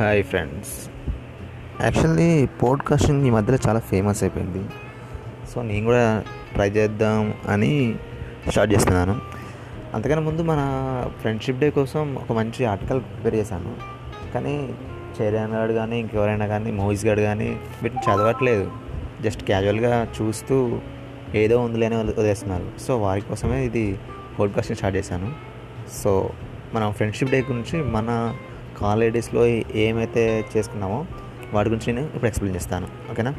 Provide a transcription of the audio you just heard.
Hi friends. Actually podcasting ఈ మధ్యలో చాలా ఫేమస్ అయిపోయింది. సో నేను కూడా ట్రై చేద్దాం అని స్టార్ట్ చేస్తున్నాను. అంతకన్నా ముందు మన ఫ్రెండ్షిప్ డే కోసం ఒక మంచి ఆర్టికల్ ప్రిపేర్ చేశాను. కానీ చైర్యాన్ గారు కానీ ఇంకెవరైనా కానీ మూవీస్ గారు కానీ వీటిని చదవట్లేదు. జస్ట్ క్యాజువల్గా చూస్తూ ఏదో ఉందిలే వదిలేస్తున్నారు. సో వారి కోసమే ఇది పోడ్కాస్టింగ్ స్టార్ట్ చేశాను. సో మనం ఫ్రెండ్షిప్ డే గురించి మన కాలేడీస్లో ఏమైతే చేసుకున్నామో వాటి గురించి నేను ఇప్పుడు ఎక్స్ప్లెయిన్ చేస్తాను. ఓకేనా?